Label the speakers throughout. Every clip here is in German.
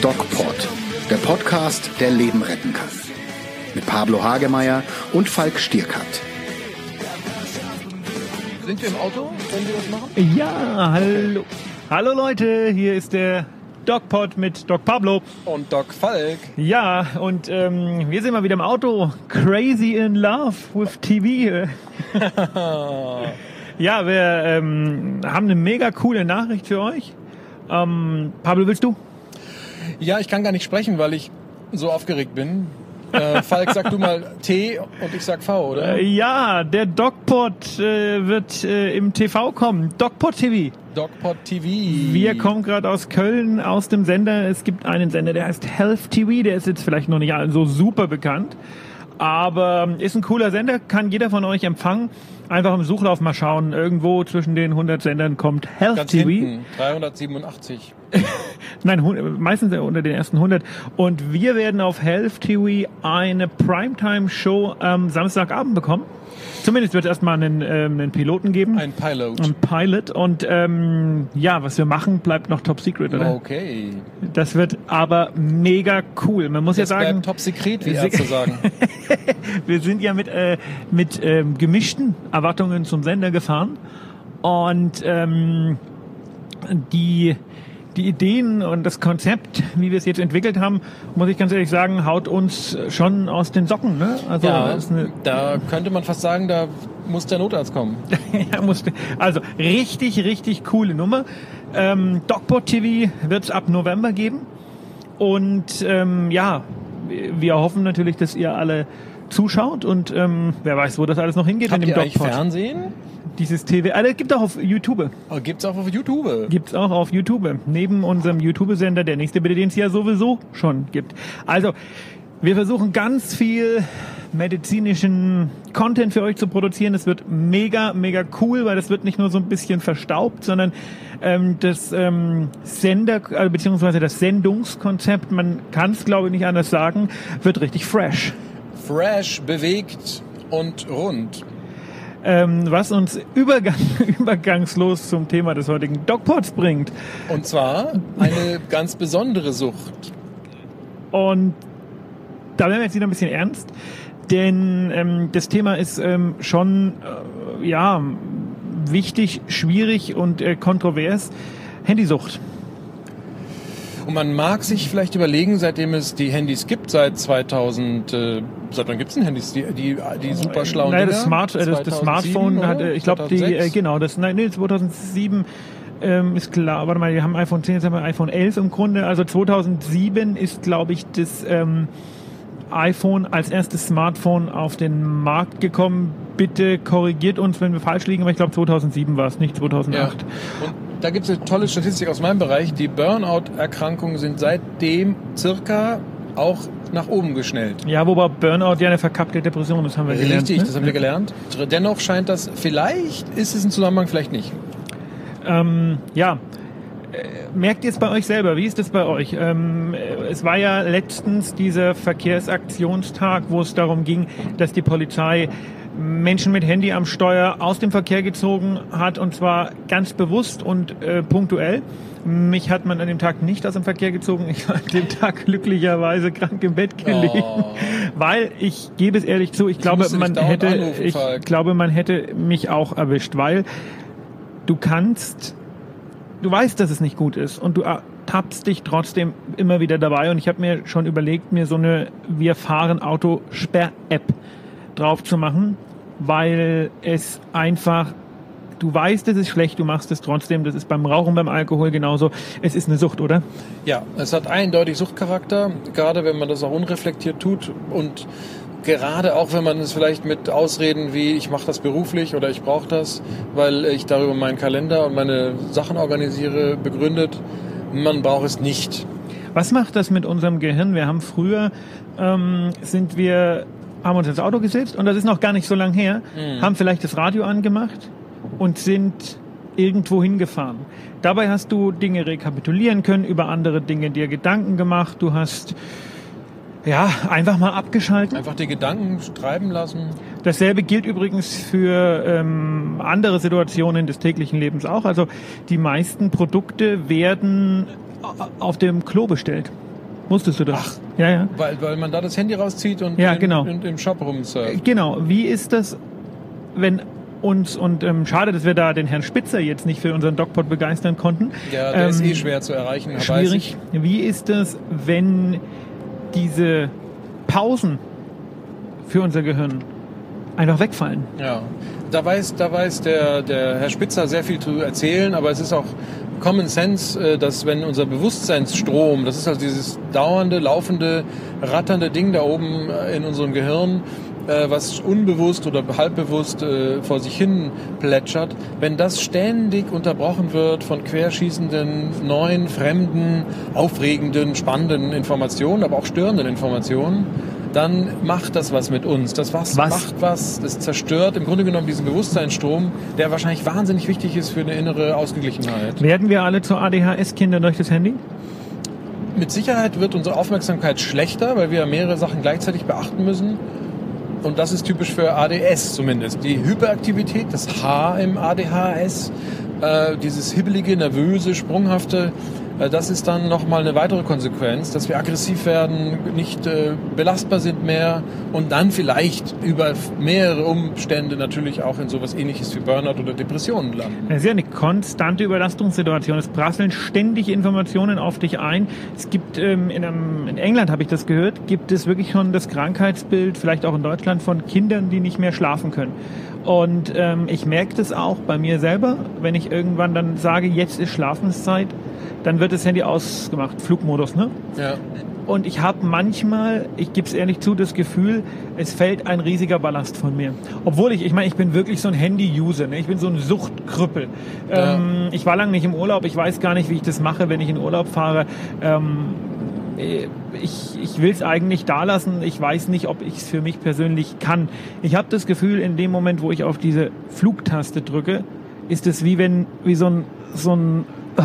Speaker 1: DocPod, der Podcast, der Leben retten kann. Mit Pablo Hagemeyer und Falk Stierkat.
Speaker 2: Sind wir im Auto, wenn wir das machen?
Speaker 3: Ja, hallo. Hallo Leute, hier ist der DocPod mit Doc Pablo.
Speaker 2: Und Doc Falk.
Speaker 3: Ja, und ähm, wir sind mal wieder im Auto. Crazy in Love with TV. ja, wir ähm, haben eine mega coole Nachricht für euch. Ähm, Pablo, willst du?
Speaker 2: Ja, ich kann gar nicht sprechen, weil ich so aufgeregt bin. Äh, Falk, sag du mal T und ich sag V, oder?
Speaker 3: Äh, ja, der DocPod äh, wird äh, im TV kommen. DocPod TV.
Speaker 2: DocPod TV.
Speaker 3: Wir kommen gerade aus Köln, aus dem Sender. Es gibt einen Sender, der heißt Health TV. Der ist jetzt vielleicht noch nicht so super bekannt. Aber ist ein cooler Sender, kann jeder von euch empfangen. Einfach im Suchlauf mal schauen. Irgendwo zwischen den 100 Sendern kommt Health
Speaker 2: Ganz
Speaker 3: TV.
Speaker 2: hinten, 387.
Speaker 3: Nein, meistens unter den ersten 100. Und wir werden auf Health TV eine Primetime-Show am Samstagabend bekommen. Zumindest wird es erstmal einen, ähm, einen Piloten geben.
Speaker 2: Ein Pilot.
Speaker 3: Ein Pilot. Und ähm, ja, was wir machen, bleibt noch top secret, oder?
Speaker 2: Okay.
Speaker 3: Das wird aber mega cool. Man muss
Speaker 2: Das
Speaker 3: ja sagen,
Speaker 2: top secret, wie Ärzte sagen.
Speaker 3: wir sind ja mit, äh, mit ähm, gemischten Erwartungen zum Sender gefahren. Und ähm, die, die Ideen und das Konzept, wie wir es jetzt entwickelt haben, muss ich ganz ehrlich sagen, haut uns schon aus den Socken. Ne? Also
Speaker 2: Ja, da könnte man fast sagen, da muss der Notarzt kommen.
Speaker 3: ja, also richtig, richtig coole Nummer. Ähm, DocPod TV wird es ab November geben. Und ähm, ja, wir hoffen natürlich, dass ihr alle zuschaut und ähm, wer weiß, wo das alles noch hingeht
Speaker 2: Habt
Speaker 3: in
Speaker 2: ihr
Speaker 3: dem
Speaker 2: eigentlich
Speaker 3: DocPod.
Speaker 2: Fernsehen?
Speaker 3: Dieses TV, also gibt auch auf YouTube.
Speaker 2: Oh, gibt's auch auf YouTube.
Speaker 3: Gibt's auch auf YouTube. Neben unserem YouTube-Sender, der nächste bitte, den es ja sowieso schon gibt. Also, wir versuchen ganz viel medizinischen Content für euch zu produzieren. Es wird mega, mega cool, weil das wird nicht nur so ein bisschen verstaubt, sondern ähm, das ähm, Sender, äh, beziehungsweise das Sendungskonzept, man kann es glaube ich nicht anders sagen, wird richtig fresh.
Speaker 2: Fresh, bewegt und rund.
Speaker 3: Ähm, was uns Übergang, übergangslos zum Thema des heutigen DocPods bringt.
Speaker 2: Und zwar eine ganz besondere Sucht.
Speaker 3: Und da werden wir jetzt wieder ein bisschen ernst, denn ähm, das Thema ist ähm, schon äh, ja wichtig, schwierig und äh, kontrovers. Handysucht.
Speaker 2: Und man mag sich vielleicht überlegen, seitdem es die Handys gibt, seit 2000, äh, seit wann gibt's denn Handys? Die, die, die super schlauen
Speaker 3: Nein,
Speaker 2: Dinger?
Speaker 3: das, Smart, äh, das, das
Speaker 2: 2007,
Speaker 3: Smartphone
Speaker 2: oder?
Speaker 3: hat, äh, ich glaube, die, äh,
Speaker 2: 2006?
Speaker 3: genau, das, nein, nee, 2007 ähm, ist klar, warte mal, wir haben iPhone 10, jetzt haben wir iPhone 11 im Grunde, also 2007 ist, glaube ich, das ähm, iPhone als erstes Smartphone auf den Markt gekommen. Bitte korrigiert uns, wenn wir falsch liegen, aber ich glaube 2007 war es, nicht 2008.
Speaker 2: Ja. Da gibt es eine tolle Statistik aus meinem Bereich. Die Burnout-Erkrankungen sind seitdem circa auch nach oben geschnellt.
Speaker 3: Ja, wobei Burnout ja eine verkappte Depression ist, haben wir gelernt.
Speaker 2: Richtig,
Speaker 3: ne?
Speaker 2: das haben wir gelernt. Dennoch scheint das, vielleicht ist es ein Zusammenhang, vielleicht nicht.
Speaker 3: Ähm, ja. Äh, Merkt ihr es bei euch selber? Wie ist es bei euch? Ähm, äh, es war ja letztens dieser Verkehrsaktionstag, wo es darum ging, dass die Polizei Menschen mit Handy am Steuer aus dem Verkehr gezogen hat und zwar ganz bewusst und äh, punktuell. Mich hat man an dem Tag nicht aus dem Verkehr gezogen. Ich war an dem Tag glücklicherweise krank im Bett gelegen,
Speaker 2: Oh.
Speaker 3: weil ich gebe es ehrlich zu, ich glaube,
Speaker 2: musste dich
Speaker 3: man hätte,
Speaker 2: anrufen,
Speaker 3: ich
Speaker 2: Falk.
Speaker 3: glaube, man hätte mich auch erwischt, weil du kannst, du weißt, dass es nicht gut ist und du tappst dich trotzdem immer wieder dabei. Und ich habe mir schon überlegt, mir so eine Wir fahren Auto Sperr-App drauf zu machen, weil es einfach Du weißt, es ist schlecht, du machst es trotzdem. Das ist beim Rauchen, beim Alkohol genauso. Es ist eine Sucht, oder?
Speaker 2: Ja, es hat eindeutig Suchtcharakter, gerade wenn man das auch unreflektiert tut und gerade auch wenn man es vielleicht mit Ausreden wie ich mache das beruflich oder ich brauche das, weil ich darüber meinen Kalender und meine Sachen organisiere, begründet, man braucht es nicht.
Speaker 3: Was macht das mit unserem Gehirn? Wir haben früher, ähm, sind wir, haben uns ins Auto gesetzt und das ist noch gar nicht so lang her, haben vielleicht das Radio angemacht und sind irgendwo hingefahren. Dabei hast du Dinge rekapitulieren können, über andere Dinge dir Gedanken gemacht, du hast Ja, einfach mal abgeschalten.
Speaker 2: Einfach die Gedanken treiben lassen.
Speaker 3: Dasselbe gilt übrigens für ähm, andere Situationen des täglichen Lebens auch. Also die meisten Produkte werden auf dem Klo bestellt. Wusstest du das?
Speaker 2: Ach, ja, ja. Weil, weil man da das Handy rauszieht und
Speaker 3: ja, genau.
Speaker 2: in, im Shop rumsurft.
Speaker 3: Genau. Wie ist das, wenn uns, und ähm, schade, dass wir da den Herrn Spitzer jetzt nicht für unseren DocPod begeistern konnten.
Speaker 2: Ja, der ähm, ist eh schwer zu erreichen.
Speaker 3: Schwierig. Wie ist das, wenn diese Pausen für unser Gehirn einfach wegfallen?
Speaker 2: Ja, da weiß, da weiß der, der Herr Spitzer sehr viel zu erzählen, aber es ist auch Common Sense, äh, dass wenn unser Bewusstseinsstrom, das ist also dieses dauernde, laufende, ratternde Ding da oben äh, in unserem Gehirn, äh, was unbewusst oder halbbewusst vor sich hin plätschert, wenn das ständig unterbrochen wird von querschießenden, neuen, fremden, aufregenden, spannenden Informationen, aber auch störenden Informationen, dann macht das was mit uns. Das was, was? macht was, das zerstört im Grunde genommen diesen Bewusstseinsstrom, der wahrscheinlich wahnsinnig wichtig ist für eine innere Ausgeglichenheit.
Speaker 3: Werden wir alle zu ADHS-Kindern durch das Handy?
Speaker 2: Mit Sicherheit wird unsere Aufmerksamkeit schlechter, weil wir mehrere Sachen gleichzeitig beachten müssen. Und das ist typisch für ADS zumindest. Die Hyperaktivität, das H im ADHS, äh, dieses hibbelige, nervöse, sprunghafte, das ist dann nochmal eine weitere Konsequenz, dass wir aggressiv werden, nicht äh, belastbar sind mehr und dann vielleicht über mehrere Umstände natürlich auch in sowas ähnliches wie Burnout oder Depressionen landen.
Speaker 3: Es ist ja eine konstante Überlastungssituation. Es prasseln ständig Informationen auf dich ein. Es gibt ähm, in, einem, in England, habe ich das gehört, gibt es wirklich schon das Krankheitsbild, vielleicht auch in Deutschland, von Kindern, die nicht mehr schlafen können. Und ähm, ich merke das auch bei mir selber, wenn ich irgendwann dann sage, jetzt ist Schlafenszeit, dann wird das Handy ausgemacht, Flugmodus, ne?
Speaker 2: Ja.
Speaker 3: Und ich habe manchmal, ich gebe es ehrlich zu, das Gefühl, es fällt ein riesiger Ballast von mir. Obwohl ich, ich meine, ich bin wirklich so ein Handy-User, ne? ich bin so ein Suchtkrüppel. Ja. Ähm, ich war lange nicht im Urlaub, ich weiß gar nicht, wie ich das mache, wenn ich in Urlaub fahre. Ähm, ich, ich will es eigentlich da lassen. Ich weiß nicht, ob ich es für mich persönlich kann. Ich habe das Gefühl, in dem Moment, wo ich auf diese Flugtaste drücke, ist es wie wenn, wie so ein, so ein, oh,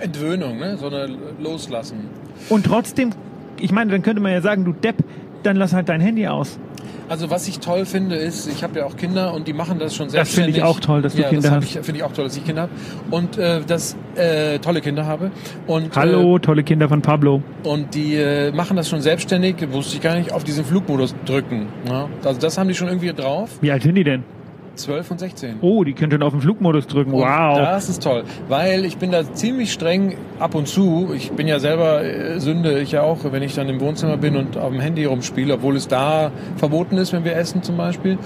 Speaker 2: Entwöhnung, ne? so eine Loslassen.
Speaker 3: Und trotzdem, ich meine, dann könnte man ja sagen, du Depp, dann lass halt dein Handy aus.
Speaker 2: Also was ich toll finde ist, ich habe ja auch Kinder und die machen das schon
Speaker 3: selbstständig. Das finde ich auch toll, dass du ja, Kinder
Speaker 2: das hast. Finde ich auch toll, dass ich Kinder habe und äh, dass äh, tolle Kinder habe. Und,
Speaker 3: Hallo, äh, tolle Kinder von Pablo.
Speaker 2: Und die äh, machen das schon selbstständig, wusste ich gar nicht, auf diesen Flugmodus drücken. Ja? Also das haben die schon irgendwie drauf.
Speaker 3: Wie alt sind die denn?
Speaker 2: 12 und 16.
Speaker 3: Oh, die können schon auf den Flugmodus drücken. Und wow.
Speaker 2: Das ist toll, weil ich bin da ziemlich streng ab und zu. Ich bin ja selber äh, Sünde, ich ja auch, wenn ich dann im Wohnzimmer bin und auf dem Handy rumspiele, obwohl es da verboten ist, wenn wir essen zum Beispiel,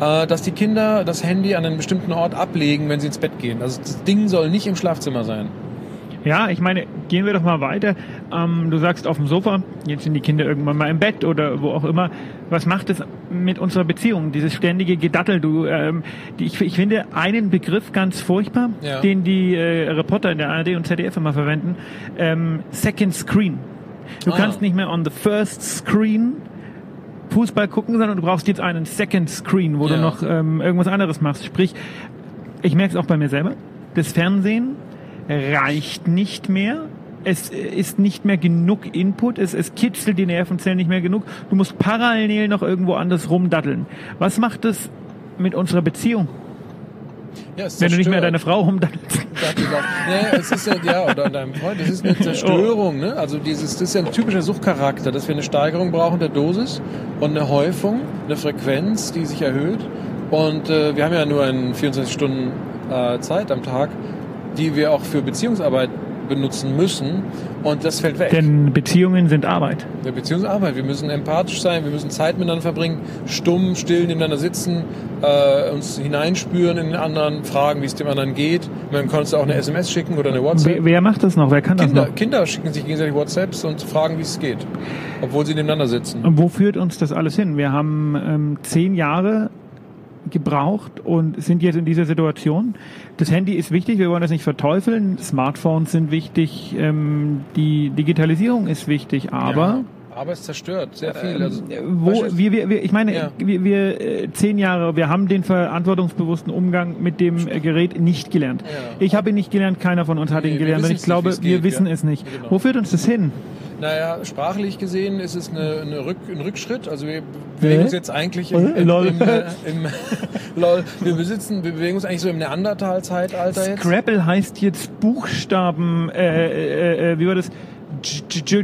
Speaker 2: äh, dass die Kinder das Handy an einem bestimmten Ort ablegen, wenn sie ins Bett gehen. Also das Ding soll nicht im Schlafzimmer sein.
Speaker 3: Ja, ich meine, gehen wir doch mal weiter. Ähm, du sagst auf dem Sofa, jetzt sind die Kinder irgendwann mal im Bett oder wo auch immer. Was macht es mit unserer Beziehung, dieses ständige Gedattel? Du, ähm, die, ich, ich finde einen Begriff ganz furchtbar, ja. den die äh, Reporter in der ARD und ZDF immer verwenden. Ähm, Second Screen. Du ah. kannst nicht mehr on the first screen Fußball gucken, sondern du brauchst jetzt einen Second Screen, wo ja. du noch ähm, irgendwas anderes machst. Sprich, ich merke es auch bei mir selber. Das Fernsehen reicht nicht mehr. Es ist nicht mehr genug Input, es, es kitzelt die Nervenzellen nicht mehr genug. Du musst parallel noch irgendwo anders rumdatteln. Was macht das mit unserer Beziehung? Ja, Wenn du nicht mehr deine Frau rumdattelst.
Speaker 2: Ja, es ist ja, ja, oder deinem Freund, das ist eine Zerstörung, ne? Also dieses, das ist ja ein typischer Suchtcharakter, dass wir eine Steigerung brauchen der Dosis und eine Häufung, eine Frequenz, die sich erhöht. Und äh, wir haben ja nur eine 24 Stunden äh, Zeit am Tag die wir auch für Beziehungsarbeit benutzen müssen und das fällt weg.
Speaker 3: Denn Beziehungen sind Arbeit.
Speaker 2: Ja, Beziehungsarbeit. Wir müssen empathisch sein, wir müssen Zeit miteinander verbringen, stumm, still nebeneinander sitzen, äh, uns hineinspüren in den anderen, fragen, wie es dem anderen geht. Man kann uns auch eine SMS schicken oder eine WhatsApp.
Speaker 3: Wer, wer macht das noch? Wer kann
Speaker 2: Kinder,
Speaker 3: das noch?
Speaker 2: Kinder schicken sich gegenseitig WhatsApps und fragen, wie es geht, obwohl sie nebeneinander sitzen.
Speaker 3: Und wo führt uns das alles hin? Wir haben ähm, zehn Jahre gebraucht und sind jetzt in dieser Situation. Das Handy ist wichtig, wir wollen das nicht verteufeln. Smartphones sind wichtig, ähm, die Digitalisierung ist wichtig, aber ja.
Speaker 2: Aber es zerstört sehr viel. Also,
Speaker 3: ähm, wo wir, wir, ich meine, ja. wir, wir äh, zehn Jahre, wir haben den verantwortungsbewussten Umgang mit dem Gerät nicht gelernt. Ja. Ich habe ihn nicht gelernt, keiner von uns hat nee, ihn gelernt. Und ich glaube, wir wissen es nicht. Genau. Wo führt uns das hin?
Speaker 2: Naja, sprachlich gesehen ist es eine, eine Rück, ein Rückschritt. Also wir bewegen uns jetzt eigentlich im, im,
Speaker 3: Lol.
Speaker 2: im, äh, im lol, wir, besitzen, wir bewegen uns eigentlich so im Neandertal-Zeitalter jetzt.
Speaker 3: Scrabble heißt jetzt Buchstaben, äh, äh, äh, wie war das?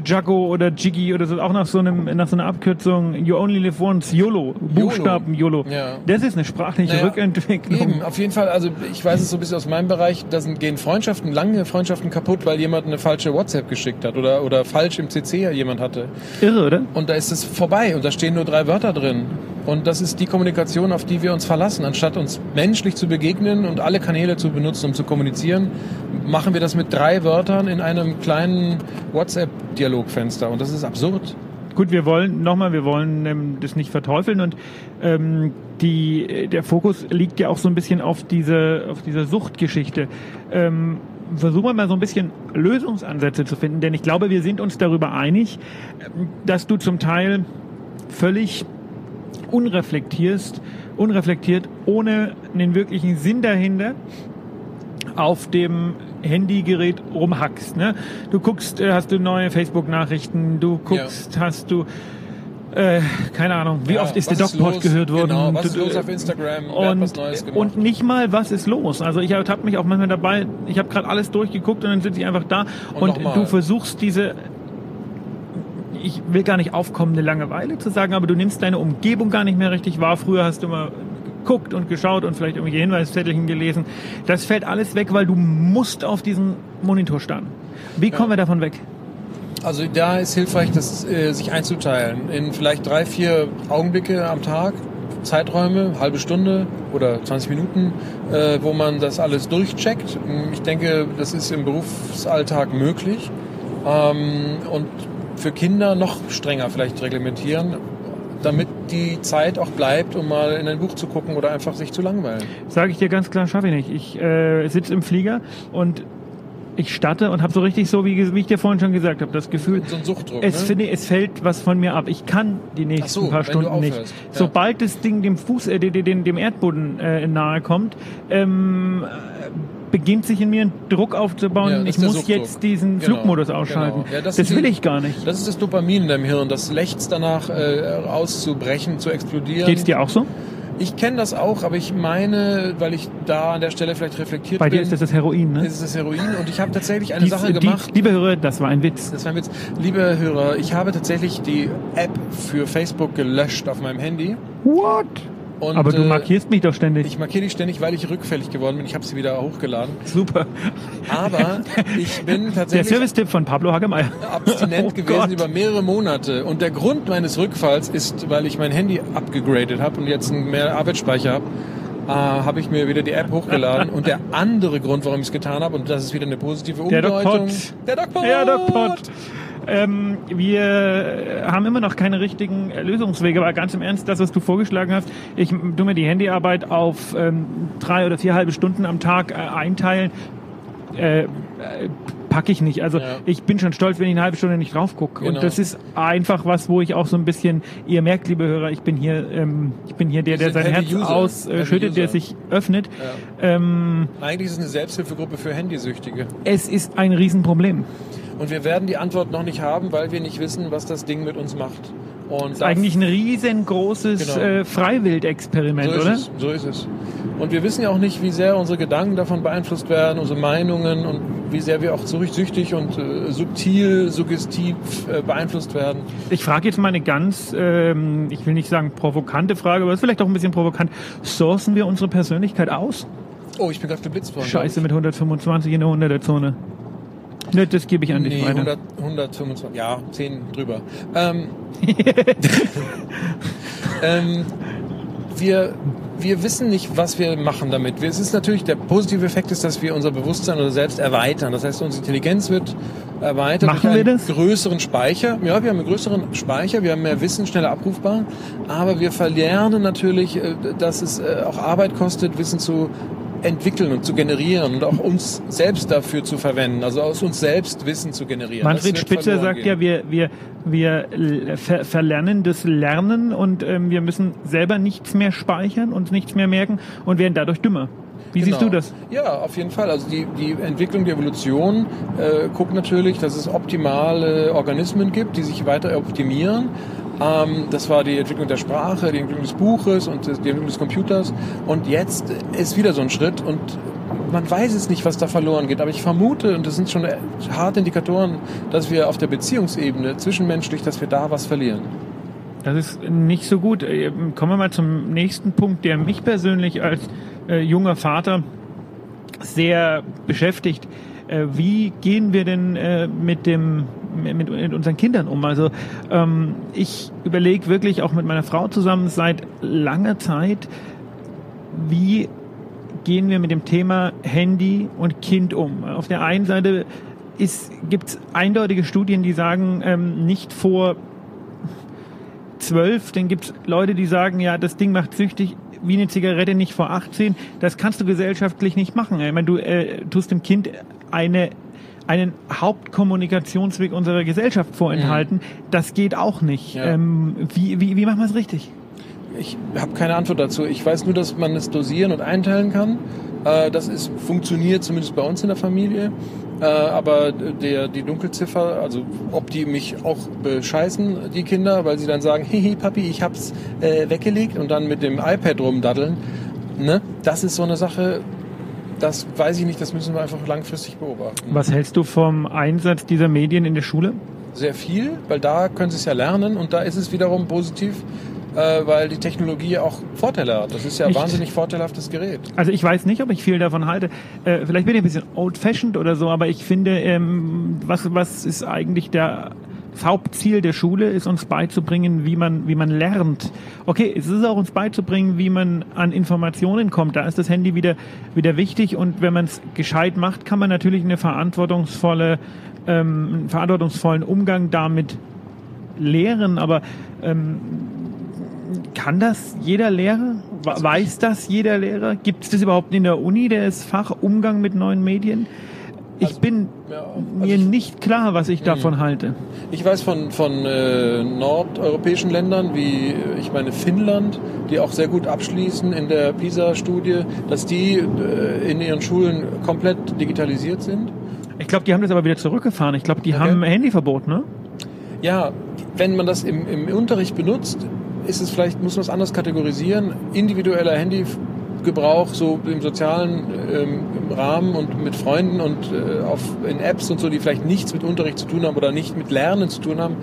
Speaker 3: Jago oder Jiggy oder so, auch nach so einem, nach so einer Abkürzung, You only live once, YOLO, Buchstaben YOLO.
Speaker 2: Ja.
Speaker 3: Das ist eine sprachliche
Speaker 2: Naja,
Speaker 3: Rückentwicklung.
Speaker 2: Eben, auf jeden Fall, also ich weiß es so ein bisschen aus meinem Bereich, da sind, gehen Freundschaften, lange Freundschaften kaputt, weil jemand eine falsche WhatsApp geschickt hat oder, oder falsch im CC jemand hatte.
Speaker 3: Irre, oder?
Speaker 2: Und da ist es vorbei und da stehen nur drei Wörter drin. Und das ist die Kommunikation, auf die wir uns verlassen. Anstatt uns menschlich zu begegnen und alle Kanäle zu benutzen, um zu kommunizieren, machen wir das mit drei Wörtern in einem kleinen WhatsApp-Dialogfenster. Und das ist absurd.
Speaker 3: Gut, wir wollen nochmal, wir wollen ähm, das nicht verteufeln und ähm, die, äh, der Fokus liegt ja auch so ein bisschen auf diese, auf dieser Suchtgeschichte. Ähm, versuchen wir mal so ein bisschen Lösungsansätze zu finden, denn ich glaube, wir sind uns darüber einig, ähm, dass du zum Teil völlig unreflektierst, unreflektiert, ohne einen wirklichen Sinn dahinter auf dem Handygerät rumhackst. Ne? Du guckst, äh, hast du neue Facebook-Nachrichten, du guckst, hast du äh, keine Ahnung, wie
Speaker 2: Ja,
Speaker 3: oft ist der Dogpod gehört worden?
Speaker 2: Genau, was ist los auf Instagram?
Speaker 3: Und,
Speaker 2: gemacht?
Speaker 3: und nicht mal, was ist los? Also ich habe mich auch manchmal dabei, ich habe gerade alles durchgeguckt und dann sitze ich einfach da
Speaker 2: Und
Speaker 3: und, du versuchst diese, ich will gar nicht aufkommende Langeweile zu sagen, aber du nimmst deine Umgebung gar nicht mehr richtig wahr. Früher hast du mal geguckt und geschaut und vielleicht irgendwelche Hinweiszettelchen gelesen. Das fällt alles weg, weil du musst auf diesen Monitor starren. Wie kommen wir davon weg?
Speaker 2: Also da ist hilfreich, das äh, sich einzuteilen in vielleicht drei, vier Augenblicke am Tag, Zeiträume, halbe Stunde oder 20 Minuten, äh, wo man das alles durchcheckt. Ich denke, das ist im Berufsalltag möglich. Ähm, und für Kinder noch strenger vielleicht reglementieren, damit die Zeit auch bleibt, um mal in ein Buch zu gucken oder einfach sich zu langweilen.
Speaker 3: Sage ich dir ganz klar, schaffe ich nicht. Ich äh, sitze im Flieger und ich starte und habe so richtig so, wie, wie ich dir vorhin schon gesagt habe, das Gefühl,
Speaker 2: So ein Suchtdruck.
Speaker 3: es,
Speaker 2: ne?
Speaker 3: finde, es fällt was von mir ab. Ich kann die nächsten
Speaker 2: so,
Speaker 3: paar Stunden nicht.
Speaker 2: Ja.
Speaker 3: Sobald das Ding dem Fuß, äh, dem, dem, dem Erdboden äh, nahe kommt, ähm, äh, beginnt sich in mir ein Druck aufzubauen.
Speaker 2: Ja,
Speaker 3: ich muss
Speaker 2: Suchtdruck.
Speaker 3: jetzt diesen
Speaker 2: Genau,
Speaker 3: Flugmodus ausschalten.
Speaker 2: genau. Ja,
Speaker 3: das
Speaker 2: das
Speaker 3: will
Speaker 2: die-
Speaker 3: ich gar nicht.
Speaker 2: Das ist das Dopamin in deinem Hirn, das lechzt danach äh, auszubrechen, zu explodieren.
Speaker 3: Geht's dir auch so?
Speaker 2: Ich kenne das auch, aber ich meine, weil ich da an der Stelle vielleicht reflektiert
Speaker 3: Bei
Speaker 2: bin,
Speaker 3: dir ist das das Heroin, ne?
Speaker 2: ist das Heroin und ich habe tatsächlich eine
Speaker 3: Die-
Speaker 2: Sache
Speaker 3: die-
Speaker 2: gemacht.
Speaker 3: Liebe Hörer, das war ein Witz.
Speaker 2: Das war ein Witz. Liebe Hörer, ich habe tatsächlich die App für Facebook gelöscht auf meinem Handy.
Speaker 3: What?
Speaker 2: Und,
Speaker 3: Aber du
Speaker 2: äh,
Speaker 3: markierst mich doch ständig.
Speaker 2: Ich markiere die ständig, weil ich rückfällig geworden bin. Ich habe sie wieder hochgeladen.
Speaker 3: Super.
Speaker 2: Aber ich bin
Speaker 3: Der
Speaker 2: tatsächlich
Speaker 3: Service-Tipp von Pablo Hagemeyer.
Speaker 2: abstinent
Speaker 3: Oh
Speaker 2: gewesen
Speaker 3: Gott.
Speaker 2: über mehrere Monate. Und der Grund meines Rückfalls ist, weil ich mein Handy abgegradet habe und jetzt mehr Arbeitsspeicher habe, äh, habe ich mir wieder die App hochgeladen. und der andere Grund, warum ich es getan habe, und das ist wieder eine positive
Speaker 3: Der
Speaker 2: Umdeutung.
Speaker 3: Dogpot.
Speaker 2: Der Dogpot.
Speaker 3: Ja, Dogpot. Ähm, wir haben immer noch keine richtigen äh, Lösungswege, aber ganz im Ernst, das, was du vorgeschlagen hast, ich tu mir die Handyarbeit auf ähm, drei oder vier halbe Stunden am Tag äh, einteilen, äh, äh, packe ich nicht. Also
Speaker 2: Ja.
Speaker 3: ich bin schon stolz, wenn ich eine halbe Stunde nicht drauf gucke.
Speaker 2: Genau.
Speaker 3: Und das ist einfach was, wo ich auch so ein bisschen, ihr merkt, liebe Hörer, ich bin hier, ähm, ich bin hier der, der sein
Speaker 2: Heavy
Speaker 3: Herz ausschüttet,
Speaker 2: Heavy
Speaker 3: der sich öffnet.
Speaker 2: Ja.
Speaker 3: Ähm,
Speaker 2: Eigentlich ist es eine Selbsthilfegruppe für Handysüchtige.
Speaker 3: es ist ein Riesenproblem.
Speaker 2: Und wir werden die Antwort noch nicht haben, weil wir nicht wissen, was das Ding mit uns macht. Und
Speaker 3: Das ist eigentlich ein riesengroßes
Speaker 2: Genau.
Speaker 3: äh, Freiwildexperiment,
Speaker 2: so
Speaker 3: oder?
Speaker 2: Es, so ist es. Und wir wissen ja auch nicht, wie sehr unsere Gedanken davon beeinflusst werden, unsere Meinungen und wie sehr wir auch so süchtig und äh, subtil, suggestiv äh, beeinflusst werden.
Speaker 3: Ich frage jetzt mal eine ganz, ähm, ich will nicht sagen provokante Frage, aber es ist vielleicht auch ein bisschen provokant. Sourcen wir unsere Persönlichkeit aus?
Speaker 2: Oh, ich bin gerade geblitzt worden.
Speaker 3: Scheiße mit 125 in der 100er Zone. Ne, das gebe ich an dich
Speaker 2: Nee,
Speaker 3: weiter.
Speaker 2: 100, 125, ja, 10 drüber. Ähm, ähm, wir, wir wissen nicht, was wir machen damit. Es ist natürlich, der positive Effekt ist, dass wir unser Bewusstsein oder selbst erweitern. Das heißt, unsere Intelligenz wird erweitert.
Speaker 3: Machen wir
Speaker 2: einen
Speaker 3: das?
Speaker 2: größeren Speicher. Ja, wir haben einen größeren Speicher, wir haben mehr Wissen, schneller abrufbar. Aber wir verlernen natürlich, äh, dass es äh, auch Arbeit kostet, Wissen zu entwickeln und zu generieren und auch uns selbst dafür zu verwenden, also aus uns selbst Wissen zu generieren.
Speaker 3: Manfred Spitzer sagt
Speaker 2: gehen.
Speaker 3: ja, wir, wir, wir ver verlernen das Lernen und ähm, wir müssen selber nichts mehr speichern und nichts mehr merken und werden dadurch dümmer. Wie genau. siehst du das?
Speaker 2: Ja, auf jeden Fall. Also die, die Entwicklung der Evolution äh, guckt natürlich, dass es optimale Organismen gibt, die sich weiter optimieren. Ähm, das war die Entwicklung der Sprache, die Entwicklung des Buches und die Entwicklung des Computers. Und jetzt ist wieder so ein Schritt und man weiß es nicht, was da verloren geht, aber ich vermute, und das sind schon harte Indikatoren, dass wir auf der Beziehungsebene zwischenmenschlich, dass wir da was verlieren.
Speaker 3: Das ist nicht so gut. Äh, kommen wir mal zum nächsten Punkt, der mich persönlich als äh, junger Vater sehr beschäftigt. Äh, wie gehen wir denn äh, mit dem mit, mit unseren Kindern um? Also ähm, ich überlege wirklich auch mit meiner Frau zusammen seit langer Zeit, wie gehen wir mit dem Thema Handy und Kind um? Auf der einen Seite gibt es eindeutige Studien, die sagen, ähm, nicht vor zwölf, dann gibt es Leute, die sagen, ja, das Ding macht süchtig, wie eine Zigarette nicht vor 18. Das kannst du gesellschaftlich nicht machen. Ich meine, du äh, tust dem Kind eine einen Hauptkommunikationsweg unserer Gesellschaft vorenthalten. Mhm. Das geht auch nicht. Ja. Ähm, wie, wie, wie machen wir es richtig?
Speaker 2: Ich habe keine Antwort dazu. Ich weiß nur, dass man es dosieren und einteilen kann. Äh, das ist, funktioniert zumindest bei uns in der Familie. Äh, aber der, die Dunkelziffer, also ob die mich auch bescheißen, die Kinder, weil sie dann sagen, hihi, Papi, ich hab's äh, weggelegt und dann mit dem iPad rumdaddeln, ne? das ist so eine Sache, das weiß ich nicht, das müssen wir einfach langfristig beobachten.
Speaker 3: Was hältst du vom Einsatz dieser Medien in der Schule?
Speaker 2: Sehr viel, weil da können sie es ja lernen und da ist es wiederum positiv, äh, weil die Technologie auch Vorteile hat. Das ist ja ein wahnsinnig vorteilhaftes Gerät.
Speaker 3: Also ich weiß nicht, ob ich viel davon halte. Äh, vielleicht bin ich ein bisschen old-fashioned oder so, aber ich finde, ähm, was, was ist eigentlich der das Hauptziel der Schule ist uns beizubringen, wie man, wie man lernt. Okay, es ist auch uns beizubringen, wie man an Informationen kommt. Da ist das Handy wieder, wieder wichtig und wenn man es gescheit macht, kann man natürlich eine verantwortungsvolle, ähm, einen verantwortungsvollen Umgang damit lehren. Aber ähm, kann das jeder Lehrer? Weiß das jeder Lehrer? Gibt es das überhaupt in der Uni, das Fach Umgang mit neuen Medien? Ich also, bin ja, also mir ich, nicht klar, was ich mh. davon halte.
Speaker 2: Ich weiß von, von äh, nordeuropäischen Ländern wie, ich meine, Finnland, die auch sehr gut abschließen in der PISA-Studie, dass die äh, in ihren Schulen komplett digitalisiert sind.
Speaker 3: Ich glaube, die haben das aber wieder zurückgefahren. Ich glaube, die okay. haben Handyverbot, ne?
Speaker 2: Ja, wenn man das im, im Unterricht benutzt, ist es vielleicht, muss man es anders kategorisieren. Individueller Handygebrauch, so im sozialen ähm, Rahmen und mit Freunden und äh, auf, in Apps und so, die vielleicht nichts mit Unterricht zu tun haben oder nicht mit Lernen zu tun haben,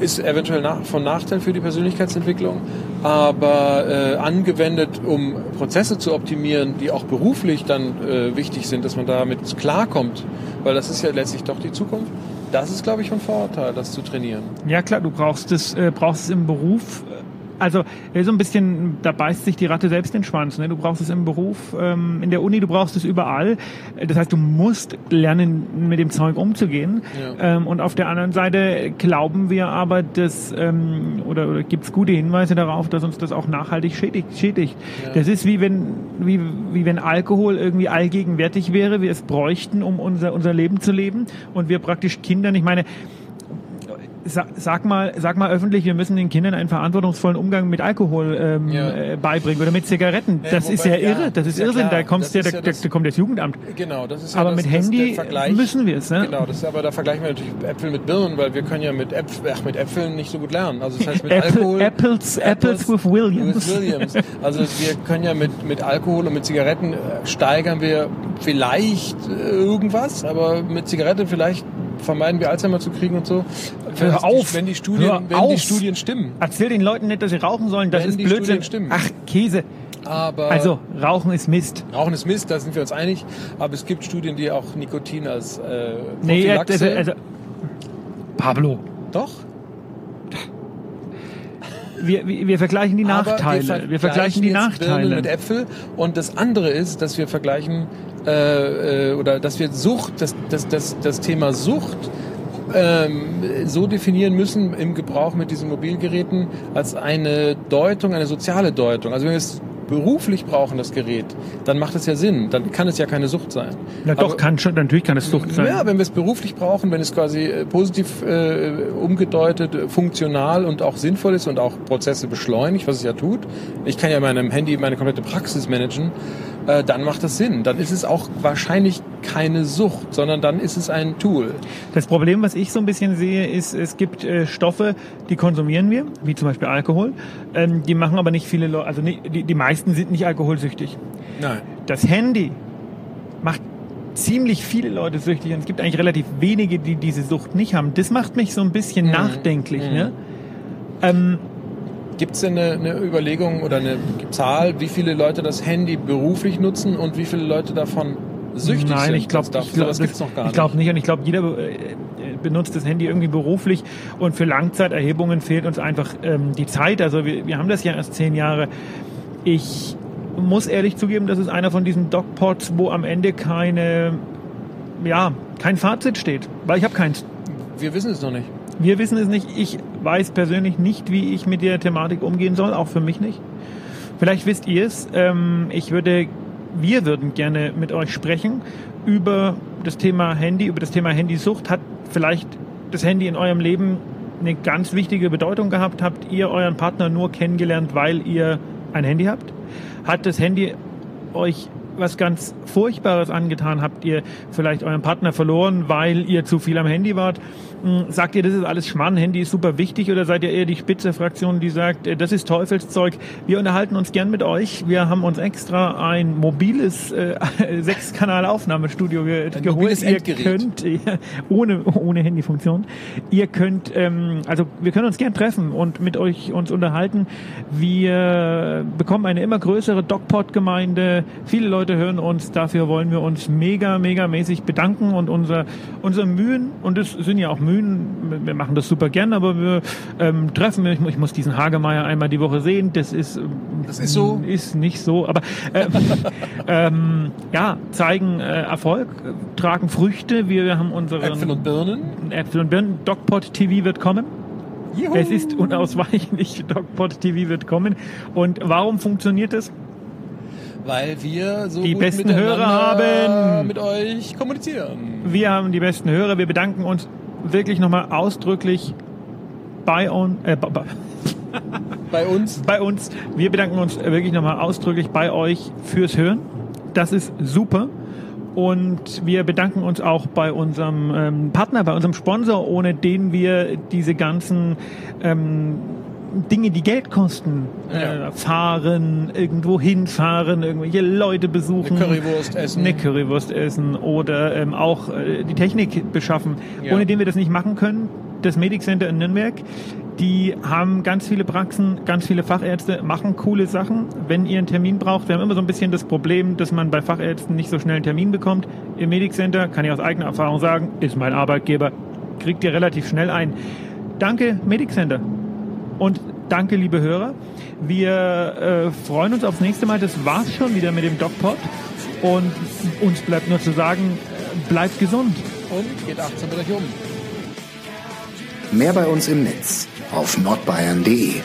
Speaker 2: ist eventuell nach, von Nachteil für die Persönlichkeitsentwicklung. Aber äh, angewendet, um Prozesse zu optimieren, die auch beruflich dann äh, wichtig sind, dass man damit klarkommt, weil das ist ja letztlich doch die Zukunft das ist, glaube ich, ein Vorteil, das zu trainieren.
Speaker 3: Ja klar, du brauchst es, äh, brauchst es im Beruf also so ein bisschen, da beißt sich die Ratte selbst den Schwanz. Ne? Du brauchst es im Beruf, ähm, in der Uni, du brauchst es überall. Das heißt, du musst lernen, mit dem Zeug umzugehen. Ja. Ähm, und auf der anderen Seite glauben wir aber, dass, ähm, oder, oder gibt es gute Hinweise darauf, dass uns das auch nachhaltig schädigt. schädigt. Ja. Das ist wie wenn, wie, wie wenn Alkohol irgendwie allgegenwärtig wäre, wir es bräuchten, um unser, unser Leben zu leben. Und wir praktisch Kindern, ich meine, sag mal, sag mal öffentlich, wir müssen den Kindern einen verantwortungsvollen Umgang mit Alkohol ähm, ja. Äh, beibringen oder mit Zigaretten. Das ja, ist ja irre, das ist ja, Irrsinn. Da, kommst ja, da, da, da kommt das Jugendamt.
Speaker 2: Genau, das ist
Speaker 3: ja Aber
Speaker 2: das,
Speaker 3: mit Handy müssen wir es. Ne?
Speaker 2: Genau, das ist, aber da vergleichen wir natürlich Äpfel mit Birnen, weil wir können ja mit, Äpf ach, mit Äpfeln nicht so gut lernen. Also das heißt mit Apple, Alkohol.
Speaker 3: Apples, Apples, Apples with Williams.
Speaker 2: With Williams. Also wir können ja mit, mit Alkohol und mit Zigaretten äh, steigern wir vielleicht äh, irgendwas, aber mit Zigaretten vielleicht vermeiden wir Alzheimer zu kriegen und so.
Speaker 3: Hör auf!
Speaker 2: wenn die Studien, wenn die Studien stimmen.
Speaker 3: Erzähl den Leuten nicht, dass sie rauchen sollen. Das wenn ist Blödsinn. Ach, Käse.
Speaker 2: Aber
Speaker 3: also, Rauchen ist Mist.
Speaker 2: Rauchen ist Mist, da sind wir uns einig. Aber es gibt Studien, die auch Nikotin als äh, nee, also, also,
Speaker 3: Pablo.
Speaker 2: Doch?
Speaker 3: Wir, wir, wir, vergleichen die Nachteile. Wir, wir vergleichen die Nachteile.
Speaker 2: Birnen mit Äpfel. Und das andere ist, dass wir vergleichen äh, äh, oder dass wir Sucht, das, das, das, das Thema Sucht ähm, so definieren müssen im Gebrauch mit diesen Mobilgeräten als eine Deutung, eine soziale Deutung. Also wenn wir es beruflich brauchen, das Gerät, dann macht es ja Sinn. Dann kann es ja keine Sucht sein.
Speaker 3: Na doch, kann schon, natürlich kann es Sucht sein.
Speaker 2: Ja, wenn wir es beruflich brauchen, wenn es quasi äh, positiv äh, umgedeutet, funktional und auch sinnvoll ist und auch Prozesse beschleunigt, was es ja tut. Ich kann ja in meinem Handy meine komplette Praxis managen äh, dann macht das Sinn. Dann ist es auch wahrscheinlich keine Sucht, sondern dann ist es ein Tool.
Speaker 3: Das Problem, was ich so ein bisschen sehe, ist, es gibt äh, Stoffe, die konsumieren wir, wie zum Beispiel Alkohol. Ähm, die machen aber nicht viele Leute, also nicht, die, die meisten sind nicht alkoholsüchtig.
Speaker 2: Nein.
Speaker 3: Das Handy macht ziemlich viele Leute süchtig und es gibt eigentlich relativ wenige, die diese Sucht nicht haben. Das macht mich so ein bisschen
Speaker 2: Mhm.
Speaker 3: nachdenklich.
Speaker 2: Mhm.
Speaker 3: Ne? Ähm,
Speaker 2: Gibt es denn eine, eine Überlegung oder eine Zahl, wie viele Leute das Handy beruflich nutzen und wie viele Leute davon süchtig sind?
Speaker 3: Nein, ich glaube,
Speaker 2: Das,
Speaker 3: ich glaub,
Speaker 2: das gibt's noch gar
Speaker 3: ich glaube
Speaker 2: nicht.
Speaker 3: nicht. Und ich glaube, jeder äh, benutzt das Handy irgendwie beruflich. Und für Langzeiterhebungen fehlt uns einfach ähm, die Zeit. Also wir, wir haben das ja erst zehn Jahre. Ich muss ehrlich zugeben, das ist einer von diesen Dogpots, wo am Ende keine, ja, kein Fazit steht. Weil ich habe keins.
Speaker 2: Wir wissen es noch nicht.
Speaker 3: Wir wissen es nicht. Ich weiß persönlich nicht, wie ich mit der Thematik umgehen soll. Auch für mich nicht. Vielleicht wisst ihr es. Ähm, ich würde, wir würden gerne mit euch sprechen über das Thema Handy, über das Thema Handysucht. Hat vielleicht das Handy in eurem Leben eine ganz wichtige Bedeutung gehabt? Habt ihr euren Partner nur kennengelernt, weil ihr ein Handy habt? Hat das Handy euch was ganz Furchtbares angetan? Habt ihr vielleicht euren Partner verloren, weil ihr zu viel am Handy wart? Hm, Sagt ihr, das ist alles Schmarrn, Handy ist super wichtig oder seid ihr eher die Spitze-Fraktion, die sagt, äh, das ist Teufelszeug? Wir unterhalten uns gern mit euch. Wir haben uns extra ein mobiles äh, Sechs-Kanal-Aufnahmestudio ge
Speaker 2: Ein
Speaker 3: geholt.
Speaker 2: mobiles
Speaker 3: Ihr
Speaker 2: Endgerät.
Speaker 3: könnt, ja, ohne, ohne Handyfunktion. Ihr könnt, ähm, also wir können uns gern treffen und mit euch uns unterhalten. Wir bekommen eine immer größere DocPod-Gemeinde. Viele Leute hören uns. Dafür wollen wir uns mega, mega mäßig bedanken und unser, unsere Mühen, und es sind ja auch Mühen, wir machen das super gern, aber wir ähm, treffen, ich, ich muss diesen Hagemeier einmal die Woche sehen. Das ist,
Speaker 2: Das ist so.
Speaker 3: Ist nicht so, aber ähm, ähm, ja, zeigen äh, Erfolg, äh, tragen Früchte. Wir haben unseren
Speaker 2: Äpfel und Birnen.
Speaker 3: Äpfel und Birnen. DocPod TV wird kommen.
Speaker 2: Juhu.
Speaker 3: Es ist unausweichlich, DocPod TV wird kommen. Und warum funktioniert es?
Speaker 2: Weil wir so
Speaker 3: Die besten Hörer haben.
Speaker 2: mit euch kommunizieren.
Speaker 3: Wir haben die besten Hörer. Wir bedanken uns wirklich nochmal ausdrücklich bei, on, äh, Bei
Speaker 2: uns.
Speaker 3: bei uns. Wir bedanken uns wirklich nochmal ausdrücklich bei euch fürs Hören. Das ist super. Und wir bedanken uns auch bei unserem ähm, Partner, bei unserem Sponsor, ohne den wir diese ganzen ähm, Dinge, die Geld kosten,
Speaker 2: Ja.
Speaker 3: äh, fahren, irgendwo hinfahren, irgendwelche Leute besuchen,
Speaker 2: Eine Currywurst essen.
Speaker 3: eine Currywurst essen oder ähm, auch äh, die Technik beschaffen,
Speaker 2: Ja.
Speaker 3: ohne den wir das nicht machen können. Das Medic Center in Nürnberg, die haben ganz viele Praxen, ganz viele Fachärzte, machen coole Sachen. Wenn ihr einen Termin braucht, wir haben immer so ein bisschen das Problem, dass man bei Fachärzten nicht so schnell einen Termin bekommt. Im Medic Center, kann ich aus eigener Erfahrung sagen, ist mein Arbeitgeber, kriegt ihr relativ schnell ein. Danke Medic Center. Und danke, liebe Hörer. Wir äh, freuen uns aufs nächste Mal. Das war's schon wieder mit dem DocPod. Und uns bleibt nur zu sagen, bleibt gesund.
Speaker 2: Und geht achtsam mit euch um.
Speaker 1: Mehr bei uns im Netz auf nordbayern.de.